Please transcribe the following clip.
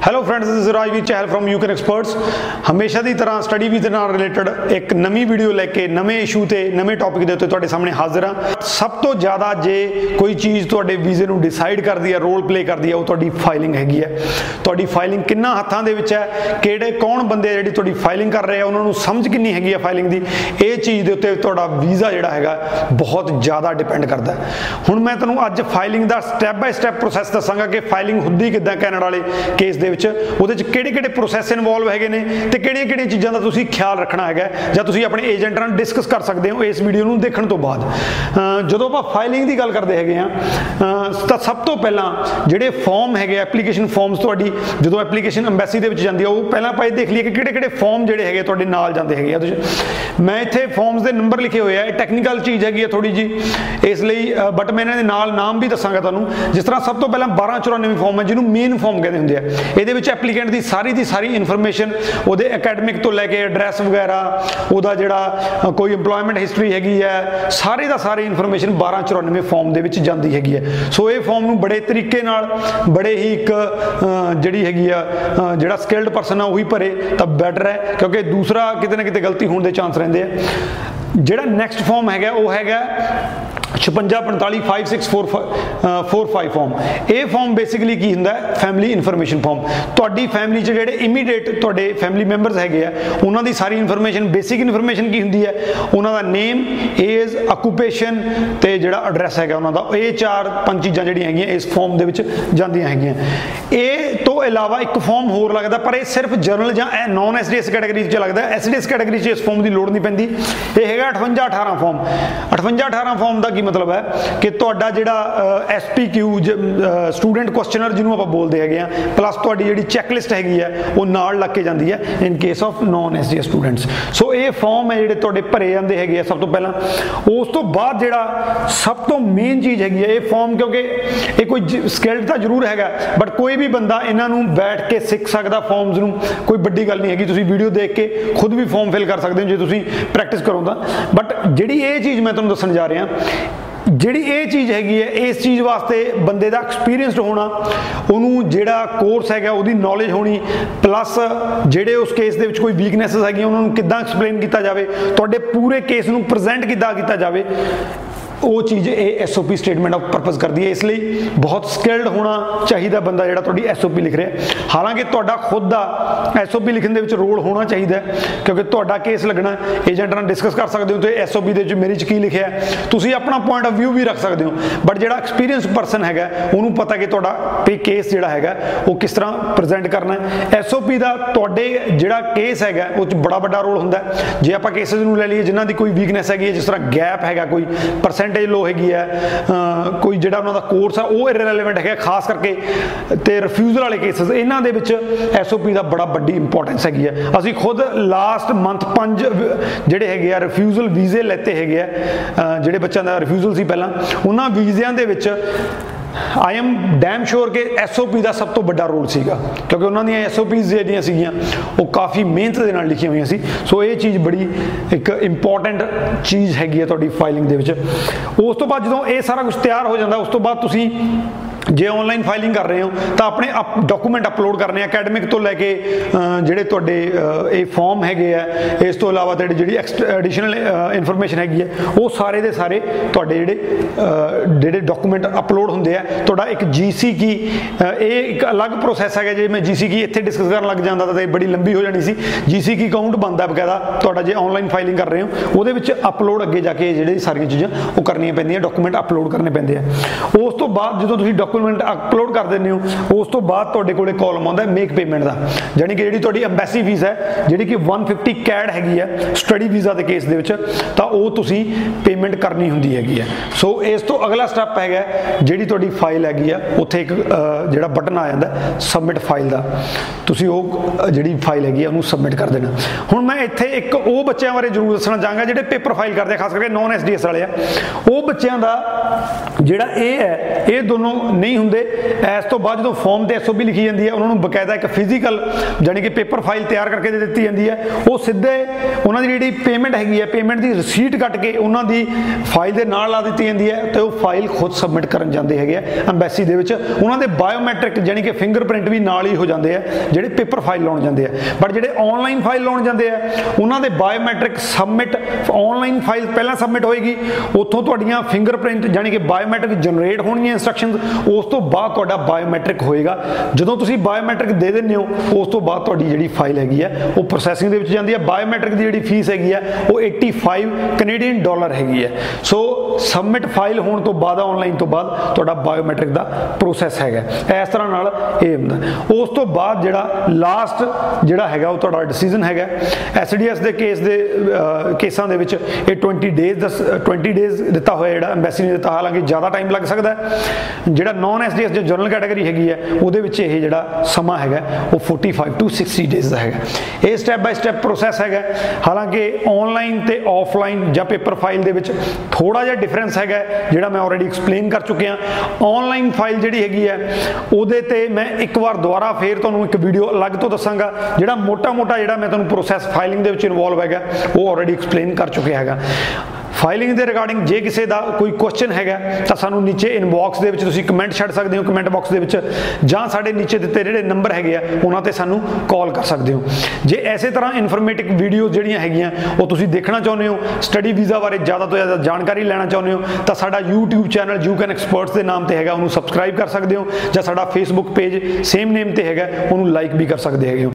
Hello friends this is Rajveer Chahal from you can experts ਹਮੇਸ਼ਾ ਦੀ ਤਰ੍ਹਾਂ study ਵੀਜ਼ੇ ਨਾਲ ਰਿਲੇਟਡ ਇੱਕ ਨਵੀਂ ਵੀਡੀਓ ਲੈ ਕੇ ਨਵੇਂ ਇਸ਼ੂ ਤੇ ਨਵੇਂ ਟੌਪਿਕ ਦੇ ਉੱਤੇ ਤੁਹਾਡੇ ਸਾਹਮਣੇ ਹਾਜ਼ਰ ਹਾਂ ਸਭ ਤੋਂ ਜ਼ਿਆਦਾ ਜੇ ਕੋਈ ਚੀਜ਼ ਤੁਹਾਡੇ ਵੀਜ਼ੇ ਨੂੰ ਡਿਸਾਈਡ ਕਰਦੀ ਹੈ ਰੋਲ ਪਲੇ ਕਰਦੀ ਹੈ ਉਹ ਤੁਹਾਡੀ ਫਾਈਲਿੰਗ ਹੈਗੀ ਹੈ ਤੁਹਾਡੀ ਫਾਈਲਿੰਗ ਕਿੰਨਾ ਹੱਥਾਂ ਦੇ ਵਿੱਚ ਹੈ ਕਿਹੜੇ ਕੌਣ ਬੰਦੇ ਜਿਹੜੀ ਤੁਹਾਡੀ ਫਾਈਲਿੰਗ ਕਰ ਰਹੇ ਆ ਉਹਨਾਂ ਨੂੰ ਸਮਝ ਕਿੰਨੀ ਹੈਗੀ ਹੈ ਫਾਈਲਿੰਗ ਦੀ ਇਹ ਚੀਜ਼ ਦੇ ਉੱਤੇ ਤੁਹਾਡਾ ਵੀਜ਼ਾ ਜਿਹੜਾ ਹੈਗਾ ਬਹੁਤ ਜ਼ਿਆਦਾ ਡਿਪੈਂਡ ਕਰਦਾ ਹੈ ਹੁਣ ਮੈਂ ਤੁਹਾਨੂੰ ਅੱਜ ਫਾਈਲਿੰਗ ਦਾ ਸਟੈਪ ਬਾਈ ਸਟੈਪ ਪ੍ਰੋਸੈਸ ਦੱਸਾਂਗਾ ਕਿ ਫਾਈਲਿੰਗ ਹੁੰਦੀ ਕਿੱਦਾਂ ਕੈਨੇਡਾ ਵਾਲੇ ਕੇਸ ਦੇ ਵਿੱਚ ਉਹਦੇ ਵਿੱਚ ਕਿਹੜੇ ਕਿਹੜੇ ਪ੍ਰੋਸੈਸ ਇਨਵੋਲਵ ਹੈਗੇ ਨੇ ਤੇ ਕਿਹੜੀਆਂ ਕਿਹੜੀਆਂ ਚੀਜ਼ਾਂ ਦਾ ਤੁਸੀਂ ਖਿਆਲ ਰੱਖਣਾ ਹੈਗਾ ਜਾਂ ਤੁਸੀਂ ਆਪਣੇ ਏਜੰਟ ਨਾਲ ਡਿਸਕਸ ਕਰ ਸਕਦੇ ਹੋ ਇਸ ਵੀਡੀਓ ਨੂੰ ਦੇਖਣ ਤੋਂ ਬਾਅਦ। ਅਹ ਜਦੋਂ ਆਪਾਂ ਫਾਈਲਿੰਗ ਦੀ ਗੱਲ ਕਰਦੇ ਹੈਗੇ ਆ ਤਾਂ ਸਭ ਤੋਂ ਪਹਿਲਾਂ ਜਿਹੜੇ ਫਾਰਮ ਹੈਗੇ ਐਪਲੀਕੇਸ਼ਨ ਫਾਰਮਸ ਤੁਹਾਡੀ, ਜਦੋਂ ਐਪਲੀਕੇਸ਼ਨ ਐਮਬੈਸੀ ਦੇ ਵਿੱਚ ਜਾਂਦੀ ਆ, ਉਹ ਪਹਿਲਾਂ ਆਪਾਂ ਇਹ ਦੇਖ ਲਈਏ ਕਿ ਕਿਹੜੇ ਕਿਹੜੇ ਫਾਰਮ ਜਿਹੜੇ ਹੈਗੇ ਤੁਹਾਡੇ ਨਾਲ ਜਾਂਦੇ ਹੈਗੇ ਆ। ਤੁਸੀਂ ਮੈਂ ਇੱਥੇ ਫਾਰਮਸ ਦੇ ਨੰਬਰ ਲਿਖੇ ਹੋਏ ਆ, ਇਹ ਟੈਕਨੀਕਲ ਚੀਜ਼ ਹੈਗੀ ਆ ਥੋੜੀ ਜੀ ਇਸ ਲਈ ਬਟ ਮੈਂ ਇਹਨਾਂ ਦੇ ਨਾਲ ਨਾਮ ਵੀ ਦੱਸਾਂਗਾ ਤੁਹਾਨੂੰ। ਜਿਸ ਤਰ੍ਹਾਂ ਸਭ ਤੋਂ ਪਹਿਲਾਂ 1294 ਫਾਰਮ ਹੈ, ਜਿਹਨੂੰ ਮੇਨ ਫਾਰਮ ਕਹਿੰਦੇ ਹੁੰਦੇ ਆ। ਇਹਦੇ ਵਿੱਚ ਐਪਲੀਕੈਂਟ ਦੀ ਸਾਰੀ ਦੀ ਸਾਰੀ ਇਨਫੋਰਮੇਸ਼ਨ, ਉਹਦੇ ਅਕੈਡਮਿਕ ਤੋਂ ਲੈ ਕੇ ਐਡਰੈਸ ਵਗੈਰਾ, ਉਹਦਾ ਜਿਹੜਾ ਕੋਈ EMPLOYMENT ਹਿਸਟਰੀ ਹੈਗੀ ਹੈ, ਸਾਰੇ ਦਾ ਸਾਰੀ ਇਨਫੋਰਮੇਸ਼ਨ 1294 ਫਾਰਮ ਦੇ ਵਿੱਚ ਜਾਂਦੀ ਹੈਗੀ ਹੈ। ਸੋ ਇਹ ਫਾਰਮ ਨੂੰ ਬੜੇ ਤਰੀਕੇ ਨਾਲ, ਬੜੇ ਹੀ ਇੱਕ ਜਿਹੜੀ ਹੈਗੀ ਆ ਜਿਹੜਾ ਸਕਿਲਡ ਪਰਸਨ ਆ, ਉਹੀ ਭਰੇ ਤਾਂ ਬੈਟਰ ਹੈ, ਕਿਉਂਕਿ ਦੂਸਰਾ ਕਿਤੇ ਨਾ ਕਿਤੇ ਗਲਤੀ ਹੋਣ ਦੇ ਚਾਂਸ ਰਹਿੰਦੇ ਆ। ਜਿਹੜਾ ਨੈਕਸਟ ਫਾਰਮ ਹੈਗਾ, ਉਹ ਹੈਗਾ 56456445 ਫਾਰਮ ਇਹ ਫਾਰਮ ਬੇਸਿਕਲੀ ਕੀ ਹੁੰਦਾ ਹੈ? ਫੈਮਿਲੀ ਇਨਫੋਰਮੇਸ਼ਨ ਫਾਰਮ ਤੁਹਾਡੀ ਫੈਮਿਲੀ 'ਚ ਜਿਹੜੇ ਇਮੀਡੀਏਟ ਤੁਹਾਡੇ ਫੈਮਿਲੀ ਮੈਂਬਰਸ ਹੈਗੇ ਆ, ਉਹਨਾਂ ਦੀ ਸਾਰੀ ਇਨਫੋਰਮੇਸ਼ਨ ਬੇਸਿਕ ਇਨਫੋਰਮੇਸ਼ਨ ਕੀ ਹੁੰਦੀ ਹੈ? ਉਹਨਾਂ ਦਾ ਨੇਮ ਏਜ ਆਕੂਪੇਸ਼ਨ ਤੇ ਜਿਹੜਾ ਐਡਰੈਸ ਹੈਗਾ ਉਹਨਾਂ ਦਾ। ਇਹ ਚਾਰ, ਪੰਜ ਚੀਜ਼ਾਂ ਜਿਹੜੀਆਂ ਹੈਗੀਆਂ ਇਸ ਫਾਰਮ ਦੇ ਵਿੱਚ ਜਾਂਦੀਆਂ ਹੈਗੀਆਂ। ਇਹ ਤੋਂ ਇਲਾਵਾ ਇੱਕ ਫਾਰਮ ਹੋਰ ਲੱਗਦਾ, ਪਰ ਇਹ ਸਿਰਫ ਜਨਰਲ ਜਾਂ ਨਾਨ ਐਸਡੀਐਸ ਕੈਟਾਗਰੀ 'ਚ ਲੱਗਦਾ ਐਸਡੀਐਸ ਕੈਟਾਗਰੀ 'ਚ ਇਸ ਫਾਰਮ ਦੀ ਲੋੜ ਨਹੀਂ ਪੈਂਦੀ। ਇਹ ਹੈਗਾ 58 18 ਫਾਰਮ 58 18 ਫਾਰਮ ਦਾ ਕੀ ਮਤਲਬ ਹੈ ਕਿ ਤੁਹਾਡਾ ਜਿਹੜਾ ਐਸਪੀਕਿਊ ਸਟੂਡੈਂਟ ਕੁਐਸਚਨਰ ਜਿਹਨੂੰ ਆਪਾਂ ਬੋਲਦੇ ਹੈਗੇ ਆ ਪਲੱਸ ਤੁਹਾਡੀ ਜਿਹੜੀ ਚੈੱਕਲਿਸਟ ਹੈਗੀ ਹੈ, ਉਹ ਨਾਲ ਲੱਗ ਕੇ ਜਾਂਦੀ ਹੈ in case of non SDS students so ਇਹ ਫਾਰਮ ਹੈ ਜਿਹੜੇ ਤੁਹਾਡੇ ਭਰੇ ਜਾਂਦੇ ਹੈਗੇ ਆ ਸਭ ਤੋਂ ਪਹਿਲਾਂ। ਉਸ ਤੋਂ ਬਾਅਦ ਜਿਹੜਾ ਸਭ ਤੋਂ ਮੇਨ ਚੀਜ਼ ਹੈਗੀ ਹੈ, ਇਹ ਫਾਰਮ ਕਿਉਂਕਿ ਇਹ ਕੋਈ ਸਕਿਲਡ ਤਾਂ ਜ਼ਰੂਰ ਹੈਗਾ ਬਟ ਕੋਈ ਵੀ ਬੰਦਾ ਇਹਨਾਂ ਨੂੰ ਬੈਠ ਕੇ ਸਿੱਖ ਸਕਦਾ ਫਾਰਮਸ ਨੂੰ। ਕੋਈ ਵੱਡੀ ਗੱਲ ਨਹੀਂ ਹੈਗੀ, ਤੁਸੀਂ ਵੀਡੀਓ ਦੇਖ ਕੇ ਖੁਦ ਵੀ ਫਾਰਮ ਫਿਲ ਕਰ ਸਕਦੇ ਹੋ ਜੇ ਤੁਸੀਂ ਪ੍ਰੈਕਟਿਸ ਕਰੋ ਤਾਂ। ਬਟ ਜਿਹੜੀ ਇਹ ਚੀਜ਼ ਮੈਂ ਤੁਹਾਨੂੰ ਦੱਸਣ ਜਾ ਰਿਹਾ ਜਿਹੜੀ ਇਹ ਚੀਜ਼ ਹੈਗੀ ਹੈ, ਇਸ ਚੀਜ਼ ਵਾਸਤੇ ਬੰਦੇ ਦਾ ਐਕਸਪੀਰੀਅੰਸਡ ਹੋਣਾ, ਉਹਨੂੰ ਜਿਹੜਾ ਕੋਰਸ ਹੈਗਾ, ਉਹਦੀ ਨੌਲੇਜ ਹੋਣੀ ਪਲੱਸ ਜਿਹੜੇ ਉਸ ਕੇਸ ਦੇ ਵਿੱਚ ਕੋਈ ਵੀਕਨੈਸਸ ਹੈਗੀਆਂ, ਉਹਨਾਂ ਨੂੰ ਕਿੱਦਾਂ ਐਕਸਪਲੇਨ ਕੀਤਾ ਜਾਵੇ, ਤੁਹਾਡੇ ਪੂਰੇ ਕੇਸ ਨੂੰ ਪ੍ਰੈਜ਼ੈਂਟ ਕਿੱਦਾਂ ਕੀਤਾ ਜਾਵੇ ਉਹ ਚੀਜ਼ ਇਹ ਐਸਓਪੀ ਸਟੇਟਮੈਂਟ ਆਫ ਪਰਪਸ ਕਰਦੀ ਹੈ। ਇਸ ਲਈ ਬਹੁਤ ਸਕਿਲਡ ਹੋਣਾ ਚਾਹੀਦਾ ਬੰਦਾ ਜਿਹੜਾ ਤੁਹਾਡੀ ਐਸਓਪੀ ਲਿਖ ਰਿਹਾ ਹਾਲਾਂਕਿ ਤੁਹਾਡਾ ਖੁਦ ਦਾ ਐਸਓਪੀ ਲਿਖਣ ਦੇ ਵਿੱਚ ਰੋਲ ਹੋਣਾ ਚਾਹੀਦਾ ਕਿਉਂਕਿ ਤੁਹਾਡਾ ਕੇਸ ਲੱਗਣਾ ਏਜੰਟ ਨਾਲ ਡਿਸਕਸ ਕਰ ਸਕਦੇ ਹੋ ਤੇ ਐਸਓਪੀ ਦੇ ਵਿੱਚ ਮੇਰੇ ਚ ਕੀ ਲਿਖਿਆ ਤੁਸੀਂ ਆਪਣਾ ਪੁਆਇੰਟ ਆਫ View ਵੀ ਰੱਖ ਸਕਦੇ ਹੋ ਬਟ ਜਿਹੜਾ ਐਕਸਪੀਰੀਅੰਸ ਪਰਸਨ ਹੈਗਾ, ਉਹਨੂੰ ਪਤਾ ਕਿ ਤੁਹਾਡਾ ਪੇ ਕੇਸ ਜਿਹੜਾ ਹੈਗਾ, ਉਹ ਕਿਸ ਤਰ੍ਹਾਂ ਪ੍ਰੈਜ਼ੈਂਟ ਕਰਨਾ ਹੈ। ਐਸਓਪੀ ਦਾ ਤੁਹਾਡੇ ਜਿਹੜਾ ਕੇਸ ਹੈਗਾ, ਉਹ ਚ ਬੜਾ ਵੱਡਾ ਰੋਲ ਹੁੰਦਾ ਜੇ ਆਪਾਂ ਕੇਸਸ ਨੂੰ ਲੈ ਲਈਏ, ਜਿਨ੍ਹਾਂ ਦੀ ਕੋਈ ਵੀਕਨੈਸ ਹੈਗੀ ਹੈ, ਜਿਸ ਤਰ੍ਹਾਂ ਗੈਪ ਹੈਗਾ ਕੋਈ ਪਰਸੈਂਟ ਪਰਸੈਂਟੇਜ ਲੋ ਹੈਗੀ ਹੈ ਕੋਈ ਜਿਹੜਾ ਉਹਨਾਂ ਦਾ ਕੋਰਸ ਆ, ਉਹ ਇਰਰੈਲੇਵੈਂਟ ਹੈਗਾ, ਖਾਸ ਕਰਕੇ ਤੇ ਰਿਫਿਊਜ਼ਲ ਵਾਲੇ ਕੇਸਸ ਇਹਨਾਂ ਦੇ ਵਿੱਚ ਐਸਓਪੀ ਦਾ ਬੜਾ ਵੱਡੀ ਇੰਪੋਰਟੈਂਸ ਹੈਗੀ ਹੈ। ਅਸੀਂ ਖੁਦ ਲਾਸਟ ਮੰਥ ਪੰਜ ਜਿਹੜੇ ਹੈਗੇ ਆ ਰਿਫਿਊਜ਼ਲ ਵੀਜ਼ੇ ਲੈਤੇ ਹੈਗੇ ਆ ਜਿਹੜੇ ਬੱਚਿਆਂ ਦਾ ਰਿਫਿਊਜ਼ਲ ਸੀ ਪਹਿਲਾਂ, ਉਹਨਾਂ ਵੀਜ਼ਿਆਂ ਦੇ ਵਿੱਚ ਆਈ ਐਮ ਡੈਮ ਸ਼ੋਰ ਕਿ ਐਸਓਪੀ ਦਾ ਸਭ ਤੋਂ ਵੱਡਾ ਰੋਲ ਸੀਗਾ, ਕਿਉਂਕਿ ਉਹਨਾਂ ਦੀਆਂ ਐਸਓਪੀਜ਼ ਜਿਹੜੀਆਂ ਸੀਗੀਆਂ, ਉਹ ਕਾਫੀ ਮਿਹਨਤ ਦੇ ਨਾਲ ਲਿਖੀਆਂ ਹੋਈਆਂ ਸੀ। ਸੋ ਇਹ ਚੀਜ਼ ਬੜੀ ਇੱਕ ਇੰਪੋਰਟੈਂਟ ਚੀਜ਼ ਹੈਗੀ ਹੈ ਤੁਹਾਡੀ ਫਾਈਲਿੰਗ ਦੇ ਵਿੱਚ। ਉਸ ਤੋਂ ਬਾਅਦ ਜਦੋਂ ਇਹ ਸਾਰਾ ਕੁਝ ਤਿਆਰ ਹੋ ਜਾਂਦਾ, ਉਸ ਤੋਂ ਬਾਅਦ ਤੁਸੀਂ ਜੇ ਆਨਲਾਈਨ ਫਾਈਲਿੰਗ ਕਰ ਰਹੇ ਹੋ, ਤਾਂ ਆਪਣੇ ਡਾਕੂਮੈਂਟ ਅਪਲੋਡ ਕਰਨੇ ਆ ਅਕੈਡਮਿਕ ਤੋਂ ਲੈ ਕੇ ਜਿਹੜੇ ਤੁਹਾਡੇ ਇਹ ਫਾਰਮ ਹੈਗੇ ਆ, ਇਸ ਤੋਂ ਇਲਾਵਾ ਤੁਹਾਡੀ ਜਿਹੜੀ ਐਡੀਸ਼ਨਲ ਇਨਫੋਰਮੇਸ਼ਨ ਹੈਗੀ ਹੈ ਉਹ ਸਾਰੇ ਦੇ ਸਾਰੇ ਤੁਹਾਡੇ ਜਿਹੜੇ ਜਿਹੜੇ ਡਾਕੂਮੈਂਟ ਅਪਲੋਡ ਹੁੰਦੇ ਆ, ਤੁਹਾਡਾ ਇੱਕ ਜੀਸੀ ਕੀ ਇਹ ਇੱਕ ਅਲੱਗ ਪ੍ਰੋਸੈਸ ਹੈਗਾ, ਜੇ ਮੈਂ ਜੀਸੀ ਕੀ ਇੱਥੇ ਡਿਸਕਸ ਕਰਨ ਲੱਗ ਜਾਂਦਾ ਤਾਂ ਇਹ ਬੜੀ ਲੰਬੀ ਹੋ ਜਾਣੀ ਸੀ। ਜੀਸੀ ਕੀ ਅਕਾਊਂਟ ਬਣਦਾ ਬਕਾਇਦਾ ਤੁਹਾਡਾ ਜੇ ਆਨਲਾਈਨ ਫਾਈਲਿੰਗ ਕਰ ਰਹੇ ਹੋ, ਉਹਦੇ ਵਿੱਚ ਅਪਲੋਡ ਅੱਗੇ ਜਾ ਕੇ ਜਿਹੜੇ ਸਾਰੀਆਂ ਚੀਜ਼ਾਂ, ਉਹ ਕਰਨੀਆਂ ਪੈਂਦੀਆਂ ਡਾਕੂਮੈਂਟ ਅਪਲੋਡ ਕਰਨੇ ਪੈਂਦੇ ਆ। ਉਸ ਤੋਂ ਬਾਅਦ ਜਦੋਂ ਤੁਸੀਂ ਡਾਕੂਮੈਂਟ ਅਪਲੋਡ ਕਰ ਦਿੰਦੇ ਹੋ, ਉਸ ਤੋਂ ਬਾਅਦ ਤੁਹਾਡੇ ਕੋਲੇ ਕਾਲਮ ਆਉਂਦਾ ਹੈ ਮੇਕ ਪੇਮੈਂਟ ਦਾ। ਯਾਨੀ ਕਿ ਜਿਹੜੀ ਤੁਹਾਡੀ ਐਮਬੈਸੀ ਫੀਸ ਹੈ, ਜਿਹੜੀ ਕਿ 150 ਕੈਡ ਹੈਗੀ ਹੈ ਸਟੱਡੀ ਵੀਜ਼ਾ ਦੇ ਕੇਸ ਦੇ ਵਿੱਚ, ਤਾਂ ਉਹ ਤੁਸੀਂ ਪੇਮੈਂਟ ਕਰਨੀ ਹੁੰਦੀ ਹੈਗੀ ਹੈ। ਸੋ ਇਸ ਤੋਂ ਅਗਲਾ ਸਟੈਪ ਹੈਗਾ ਜਿਹੜੀ ਤੁਹਾਡੀ ਫਾਈਲ ਹੈਗੀ ਆ, ਉੱਥੇ ਇੱਕ ਜਿਹੜਾ ਬਟਨ ਆ ਜਾਂਦਾ ਸਬਮਿਟ ਫਾਈਲ ਦਾ। ਤੁਸੀਂ ਉਹ ਜਿਹੜੀ ਫਾਈਲ ਹੈਗੀ ਆ, ਉਹਨੂੰ ਸਬਮਿਟ ਕਰ ਦੇਣਾ। ਹੁਣ ਮੈਂ ਇੱਥੇ ਇੱਕ ਉਹ ਬੱਚਿਆਂ ਬਾਰੇ ਜ਼ਰੂਰ ਦੱਸਣਾ ਚਾਹਾਂਗਾ, ਜਿਹੜੇ ਪੇਪਰ ਫਾਈਲ ਕਰਦੇ ਖਾਸ ਕਰਕੇ ਨੌਨ ਐਸਡੀਐਸ ਵਾਲੇ ਆ। ਉਹ ਬੱਚਿਆਂ ਦਾ ਜਿਹੜਾ ਇਹ ਹੈ, ਇਹ ਦੋਨੋਂ ਨਹੀਂ ਨਹੀਂ ਹੁੰਦੇ। ਇਸ ਤੋਂ ਬਾਅਦ ਜਦੋਂ ਫਾਰਮ ਤੇ ਐਸਓਪੀ ਲਿਖੀ ਜਾਂਦੀ ਹੈ, ਉਹਨਾਂ ਨੂੰ ਬਕਾਇਦਾ ਇੱਕ ਫਿਜ਼ੀਕਲ ਜਾਨੀ ਕਿ ਪੇਪਰ ਫਾਈਲ ਤਿਆਰ ਕਰਕੇ ਦੇ ਦਿੱਤੀ ਜਾਂਦੀ ਹੈ। ਉਹ ਸਿੱਧੇ ਉਹਨਾਂ ਦੀ ਜਿਹੜੀ ਪੇਮੈਂਟ ਹੈਗੀ ਹੈ ਪੇਮੈਂਟ ਦੀ ਰਸੀਟ ਕੱਟ ਕੇ ਉਹਨਾਂ ਦੀ ਫਾਈਲ ਦੇ ਨਾਲ ਲਾ ਦਿੱਤੀ ਜਾਂਦੀ ਹੈ ਤੇ ਉਹ ਫਾਈਲ ਖੁਦ ਸਬਮਿਟ ਕਰਨ ਜਾਂਦੇ ਹੈਗੇ ਆ ਐਮਬੈਸੀ ਦੇ ਵਿੱਚ। ਉਹਨਾਂ ਦੇ ਬਾਇਓਮੈਟ੍ਰਿਕ ਜਾਨੀ ਕਿ ਫਿੰਗਰਪ੍ਰਿੰਟ ਵੀ ਨਾਲ ਹੀ ਹੋ ਜਾਂਦੇ ਆ, ਜਿਹੜੇ ਪੇਪਰ ਫਾਈਲ ਲਾਉਣ ਜਾਂਦੇ ਆ। ਬਟ ਜਿਹੜੇ ਆਨਲਾਈਨ ਫਾਈਲ ਲਾਉਣ ਜਾਂਦੇ ਆ, ਉਹਨਾਂ ਦੇ ਬਾਇਓਮੈਟ੍ਰਿਕ ਸਬਮਿਟ ਆਨਲਾਈਨ ਫਾਈਲ ਪਹਿਲਾਂ ਸਬਮਿਟ ਹੋਏਗੀ। ਉੱਥੋਂ ਤੁਹਾਡੀਆਂ ਫਿੰਗਰਪ੍ਰਿੰਟ ਜਾਨੀ ਕਿ ਬਾਇਓਮੈਟ੍ਰਿਕ ਜਨਰੇਟ ਹੋਣਗੀਆਂ ਇਨਸਟਰਕਸ਼ਨਸ ਉਸ ਤੋਂ ਬਾਅਦ ਤੁਹਾਡਾ ਬਾਇਓਮੈਟ੍ਰਿਕ ਹੋਏਗਾ। ਜਦੋਂ ਤੁਸੀਂ ਬਾਇਓਮੈਟ੍ਰਿਕ ਦੇ ਦਿੰਦੇ ਹੋ ਉਸ ਤੋਂ ਬਾਅਦ ਤੁਹਾਡੀ ਜਿਹੜੀ ਫਾਈਲ ਹੈਗੀ ਹੈ ਉਹ ਪ੍ਰੋਸੈਸਿੰਗ ਦੇ ਵਿੱਚ ਜਾਂਦੀ ਹੈ। ਬਾਇਓਮੈਟ੍ਰਿਕ ਦੀ ਜਿਹੜੀ ਫੀਸ ਹੈਗੀ ਹੈ ਉਹ 85 ਕੈਨੇਡੀਅਨ ਡਾਲਰ ਹੈਗੀ ਹੈ। ਸੋ ਸਬਮਿਟ ਫਾਈਲ ਹੋਣ ਤੋਂ ਬਾਅਦ ਆਨਲਾਈਨ ਤੋਂ ਬਾਅਦ ਤੁਹਾਡਾ ਬਾਇਓਮੈਟ੍ਰਿਕ ਦਾ ਪ੍ਰੋਸੈਸ ਹੈਗਾ ਇਸ ਤਰ੍ਹਾਂ ਨਾਲ ਇਹ ਹੁੰਦਾ ਉਸ ਤੋਂ ਬਾਅਦ ਜਿਹੜਾ ਲਾਸਟ ਜਿਹੜਾ ਹੈਗਾ ਉਹ ਤੁਹਾਡਾ ਡਿਸੀਜਨ ਹੈਗਾ ਐਸਡੀਐਸ ਦੇ ਕੇਸ ਦੇ ਅਹ, ਕੇਸਾਂ ਦੇ ਵਿੱਚ ਇਹ 20 ਡੇਜ਼ ਦਾ 20 ਡੇਜ਼ ਦਿੱਤਾ ਹੋਇਆ ਜਿਹੜਾ ਐਮਬੈਸੀ ਨੇ ਦਿੱਤਾ। ਹਾਲਾਂਕਿ ਜ਼ਿਆਦਾ ਟਾਈਮ ਲੱਗ ਸਕਦਾ ਹੈ। ਜਿਹੜਾ ਨਾਨ ਐਸਡੀਐਸ ਜੋ ਜਨਰਲ ਕੈਟਾਗਰੀ ਹੈਗੀ ਹੈ, ਉਹਦੇ ਵਿੱਚ ਇਹ ਜਿਹੜਾ ਸਮਾਂ ਹੈਗਾ, ਉਹ 45 ਟੂ 60 ਡੇਜ਼ ਦਾ ਹੈਗਾ। ਇਹ ਸਟੈਪ ਬਾਈ ਸਟੈਪ ਪ੍ਰੋਸੈਸ ਹੈਗਾ। ਹਾਲਾਂਕਿ ਆਨਲਾਈਨ ਤੇ ਆਫਲਾਈਨ ਜਾਂ ਪੇਪਰ ਫਾਈਲ ਦੇ ਵਿੱਚ ਥੋੜਾ ਜਿਹਾ ਡਿਫਰੈਂਸ ਹੈਗਾ, ਜਿਹੜਾ ਮੈਂ ਆਲਰੇਡੀ ਐਕਸਪਲੇਨ ਕਰ ਚੁੱਕਿਆ। ਆਨਲਾਈਨ ਫਾਈਲ ਜਿਹੜੀ ਹੈਗੀ ਹੈ, ਉਹਦੇ ਤੇ ਮੈਂ ਇੱਕ ਵਾਰ ਦੁਬਾਰਾ ਫੇਰ ਤੁਹਾਨੂੰ ਇੱਕ ਵੀਡੀਓ ਅਲੱਗ ਤੋਂ ਦੱਸਾਂਗਾ, ਜਿਹੜਾ ਮੋਟਾ-ਮੋਟਾ ਜਿਹੜਾ ਮੈਂ ਤੁਹਾਨੂੰ ਪ੍ਰੋਸੈਸ ਫਾਈਲਿੰਗ ਦੇ ਵਿੱਚ ਇਨਵੋਲਵ ਹੈਗਾ, ਉਹ ਆਲਰੇਡੀ ਐਕਸਪਲੇਨ ਕਰ ਚੁੱਕਿਆ ਹੈਗਾ। ਫਾਈਲਿੰਗ ਦੇ ਰਿਗਾਰਡਿੰਗ ਜੇ ਕਿਸੇ ਦਾ ਕੋਈ ਕੁਐਸਚਨ ਹੈਗਾ, ਤਾਂ ਸਾਨੂੰ ਨੀਚੇ ਇਨਬਾਕਸ ਦੇ ਵਿੱਚ ਤੁਸੀਂ ਕਮੈਂਟ ਛੱਡ ਸਕਦੇ ਹੋ ਕਮੈਂਟ ਬਾਕਸ ਦੇ ਵਿੱਚ, ਜਾਂ ਸਾਡੇ ਨੀਚੇ ਦਿੱਤੇ ਜਿਹੜੇ ਨੰਬਰ ਹੈਗੇ ਆ, ਉਹਨਾਂ ਤੇ ਸਾਨੂੰ ਕਾਲ ਕਰ ਸਕਦੇ ਹੋ। ਜੇ ਐਸੇ ਤਰ੍ਹਾਂ ਇਨਫੋਰਮੇਟਿਵ ਵੀਡੀਓ ਜਿਹੜੀਆਂ ਹੈਗੀਆਂ, ਉਹ ਤੁਸੀਂ ਦੇਖਣਾ ਚਾਹੁੰਦੇ ਹੋ ਸਟੱਡੀ ਵੀਜ਼ਾ ਬਾਰੇ ਜ਼ਿਆਦਾ ਤੋਂ ਜ਼ਿਆਦਾ ਜਾਣਕਾਰੀ ਲੈਣਾ ਚਾਹੁੰਦੇ ਹੋ, ਤਾਂ ਸਾਡਾ YouTube channel you can experts ਦੇ ਨਾਮ ਤੇ ਹੈਗਾ, ਉਹਨੂੰ ਸਬਸਕ੍ਰਾਈਬ ਕਰ ਸਕਦੇ ਹੋ, ਜਾਂ ਸਾਡਾ Facebook ਪੇਜ ਸੇਮ ਨੇਮ ਤੇ ਹੈਗਾ, ਉਹਨੂੰ ਲਾਈਕ ਵੀ ਕਰ ਸਕਦੇ ਹੈਗੇ ਹੋ।